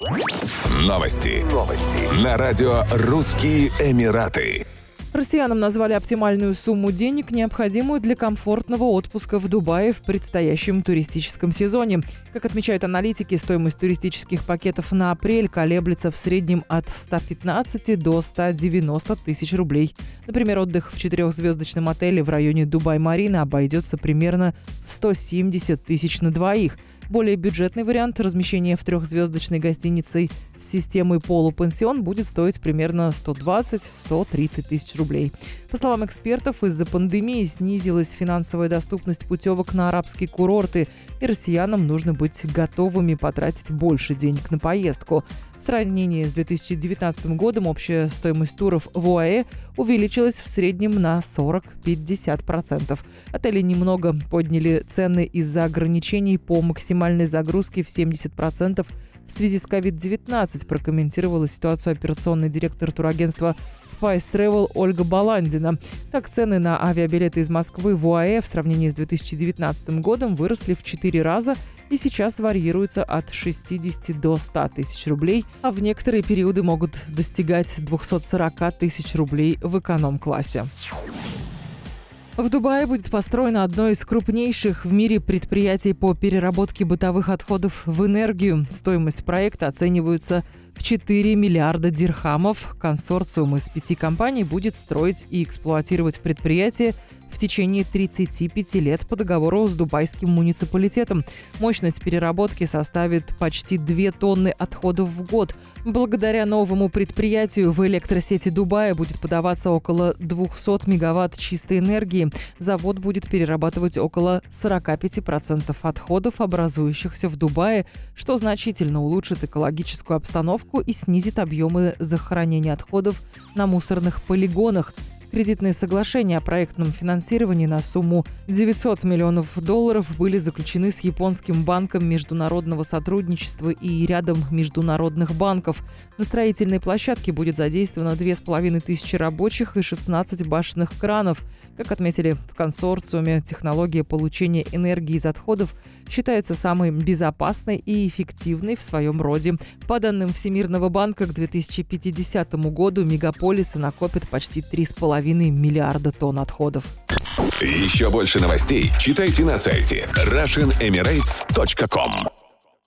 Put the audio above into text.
Новости. Новости. На радио «Русские Эмираты». Россиянам назвали оптимальную сумму денег, необходимую для комфортного отпуска в Дубае в предстоящем туристическом сезоне. Как отмечают аналитики, стоимость туристических пакетов на апрель колеблется в среднем от 115 до 190 тысяч рублей. Например, отдых в четырехзвездочном отеле в районе Дубай-Марина обойдется примерно в 170 тысяч на двоих – более бюджетный вариант размещения в трехзвездочной гостинице с системой полупенсион будет стоить примерно 120-130 тысяч рублей. По словам экспертов, из-за пандемии снизилась финансовая доступность путевок на арабские курорты, и россиянам нужно быть готовыми потратить больше денег на поездку. В сравнении с 2019 годом общая стоимость туров в ОАЭ увеличилась в среднем на 40-50%. Отели немного подняли цены из-за ограничений по максимальной загрузке в 70% в связи с COVID-19, прокомментировала ситуацию операционный директор турагентства Spice Travel Ольга Баландина. Так, цены на авиабилеты из Москвы в УАЭ в сравнении с 2019 годом выросли в 4 раза и сейчас варьируются от 60 до 100 тысяч рублей, а в некоторые периоды могут достигать 240 тысяч рублей в эконом-классе. В Дубае будет построено одно из крупнейших в мире предприятий по переработке бытовых отходов в энергию. Стоимость проекта оценивается в 4 миллиарда дирхамов. Консорциум из пяти компаний будет строить и эксплуатировать предприятие течение 35 лет по договору с дубайским муниципалитетом. Мощность переработки составит почти 2 тонны отходов в год. Благодаря новому предприятию в электросети Дубая будет подаваться около 200 мегаватт чистой энергии. Завод будет перерабатывать около 45% отходов, образующихся в Дубае, что значительно улучшит экологическую обстановку и снизит объемы захоронения отходов на мусорных полигонах. Кредитные соглашения о проектном финансировании на сумму 900 миллионов долларов были заключены с японским банком международного сотрудничества и рядом международных банков. На строительной площадке будет задействовано 2500 рабочих и 16 башенных кранов. Как отметили в консорциуме, технология получения энергии из отходов считается самой безопасной и эффективной в своем роде. По данным Всемирного банка, к 2050 году мегаполисы накопят почти 3,5 миллиарда тонн отходов. Еще больше новостей читайте на сайте RussianEmirates.com